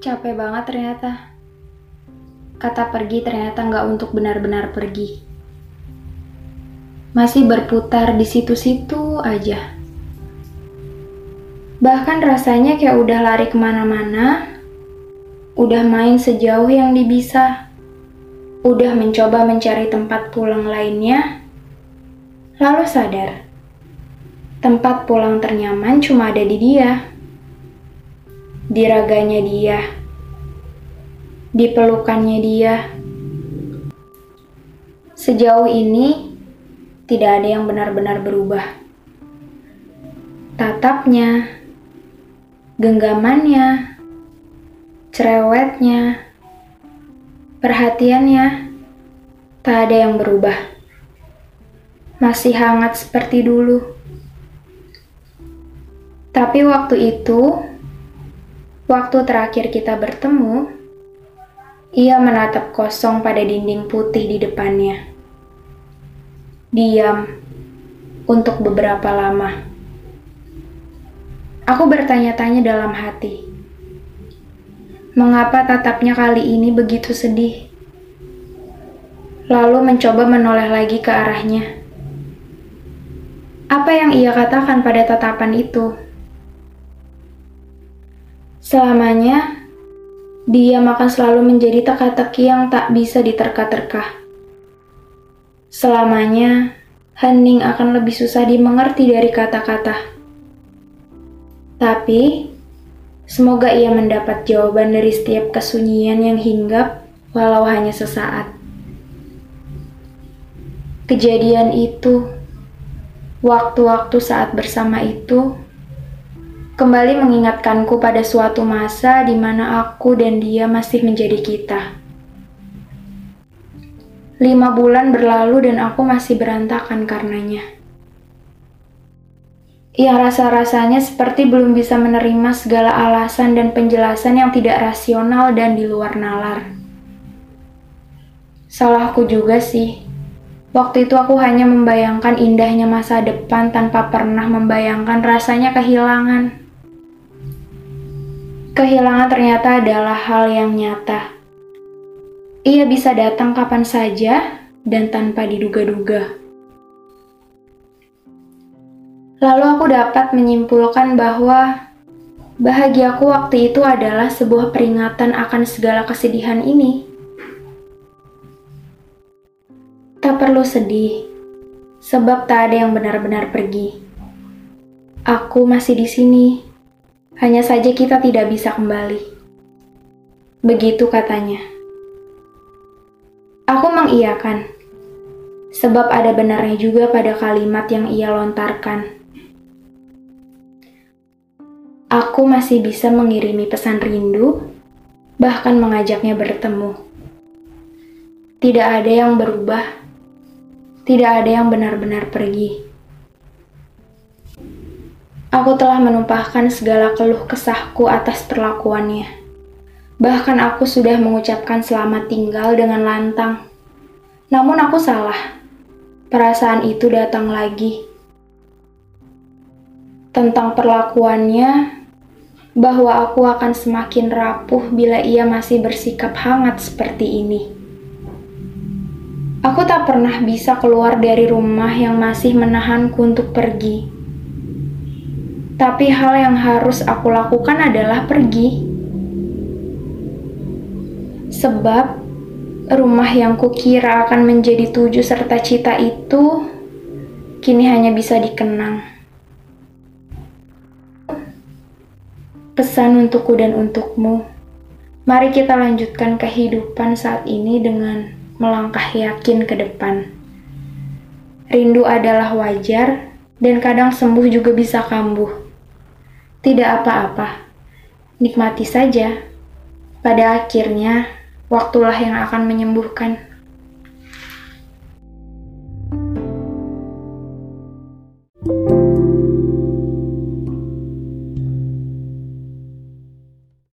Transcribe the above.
capek banget ternyata. Kata pergi ternyata nggak untuk benar-benar pergi. Masih berputar di situ-situ aja. Bahkan rasanya kayak udah lari ke mana-mana, udah main sejauh yang dibisa, udah mencoba mencari tempat pulang lainnya, lalu sadar, tempat pulang ternyaman cuma ada di dia di raganya dia, di pelukannya dia. Sejauh ini, tidak ada yang benar-benar berubah. Tatapnya, genggamannya, cerewetnya, perhatiannya, tak ada yang berubah. Masih hangat seperti dulu. Tapi waktu itu, Waktu terakhir kita bertemu, ia menatap kosong pada dinding putih di depannya. Diam untuk beberapa lama. Aku bertanya-tanya dalam hati, mengapa tatapnya kali ini begitu sedih? Lalu mencoba menoleh lagi ke arahnya. Apa yang ia katakan pada tatapan itu? Selamanya, dia akan selalu menjadi teka-teki yang tak bisa diterka-terka. Selamanya, hening akan lebih susah dimengerti dari kata-kata. Tapi, semoga ia mendapat jawaban dari setiap kesunyian yang hinggap, walau hanya sesaat. Kejadian itu, waktu-waktu saat bersama itu, kembali mengingatkanku pada suatu masa di mana aku dan dia masih menjadi kita. Lima bulan berlalu dan aku masih berantakan karenanya. Yang rasa-rasanya seperti belum bisa menerima segala alasan dan penjelasan yang tidak rasional dan di luar nalar. Salahku juga sih. Waktu itu aku hanya membayangkan indahnya masa depan tanpa pernah membayangkan rasanya kehilangan. Kehilangan ternyata adalah hal yang nyata. Ia bisa datang kapan saja dan tanpa diduga-duga. Lalu aku dapat menyimpulkan bahwa bahagiaku waktu itu adalah sebuah peringatan akan segala kesedihan ini. Tak perlu sedih, sebab tak ada yang benar-benar pergi. Aku masih di sini hanya saja kita tidak bisa kembali. Begitu katanya. Aku mengiyakan, sebab ada benarnya juga pada kalimat yang ia lontarkan. Aku masih bisa mengirimi pesan rindu, bahkan mengajaknya bertemu. Tidak ada yang berubah, tidak ada yang benar-benar pergi. Aku telah menumpahkan segala keluh kesahku atas perlakuannya. Bahkan aku sudah mengucapkan selamat tinggal dengan lantang. Namun aku salah. Perasaan itu datang lagi. Tentang perlakuannya, bahwa aku akan semakin rapuh bila ia masih bersikap hangat seperti ini. Aku tak pernah bisa keluar dari rumah yang masih menahanku untuk pergi tapi hal yang harus aku lakukan adalah pergi. Sebab rumah yang kukira akan menjadi tujuh serta cita itu kini hanya bisa dikenang. Pesan untukku dan untukmu, mari kita lanjutkan kehidupan saat ini dengan melangkah yakin ke depan. Rindu adalah wajar, dan kadang sembuh juga bisa kambuh. Tidak apa-apa, nikmati saja. Pada akhirnya, waktulah yang akan menyembuhkan.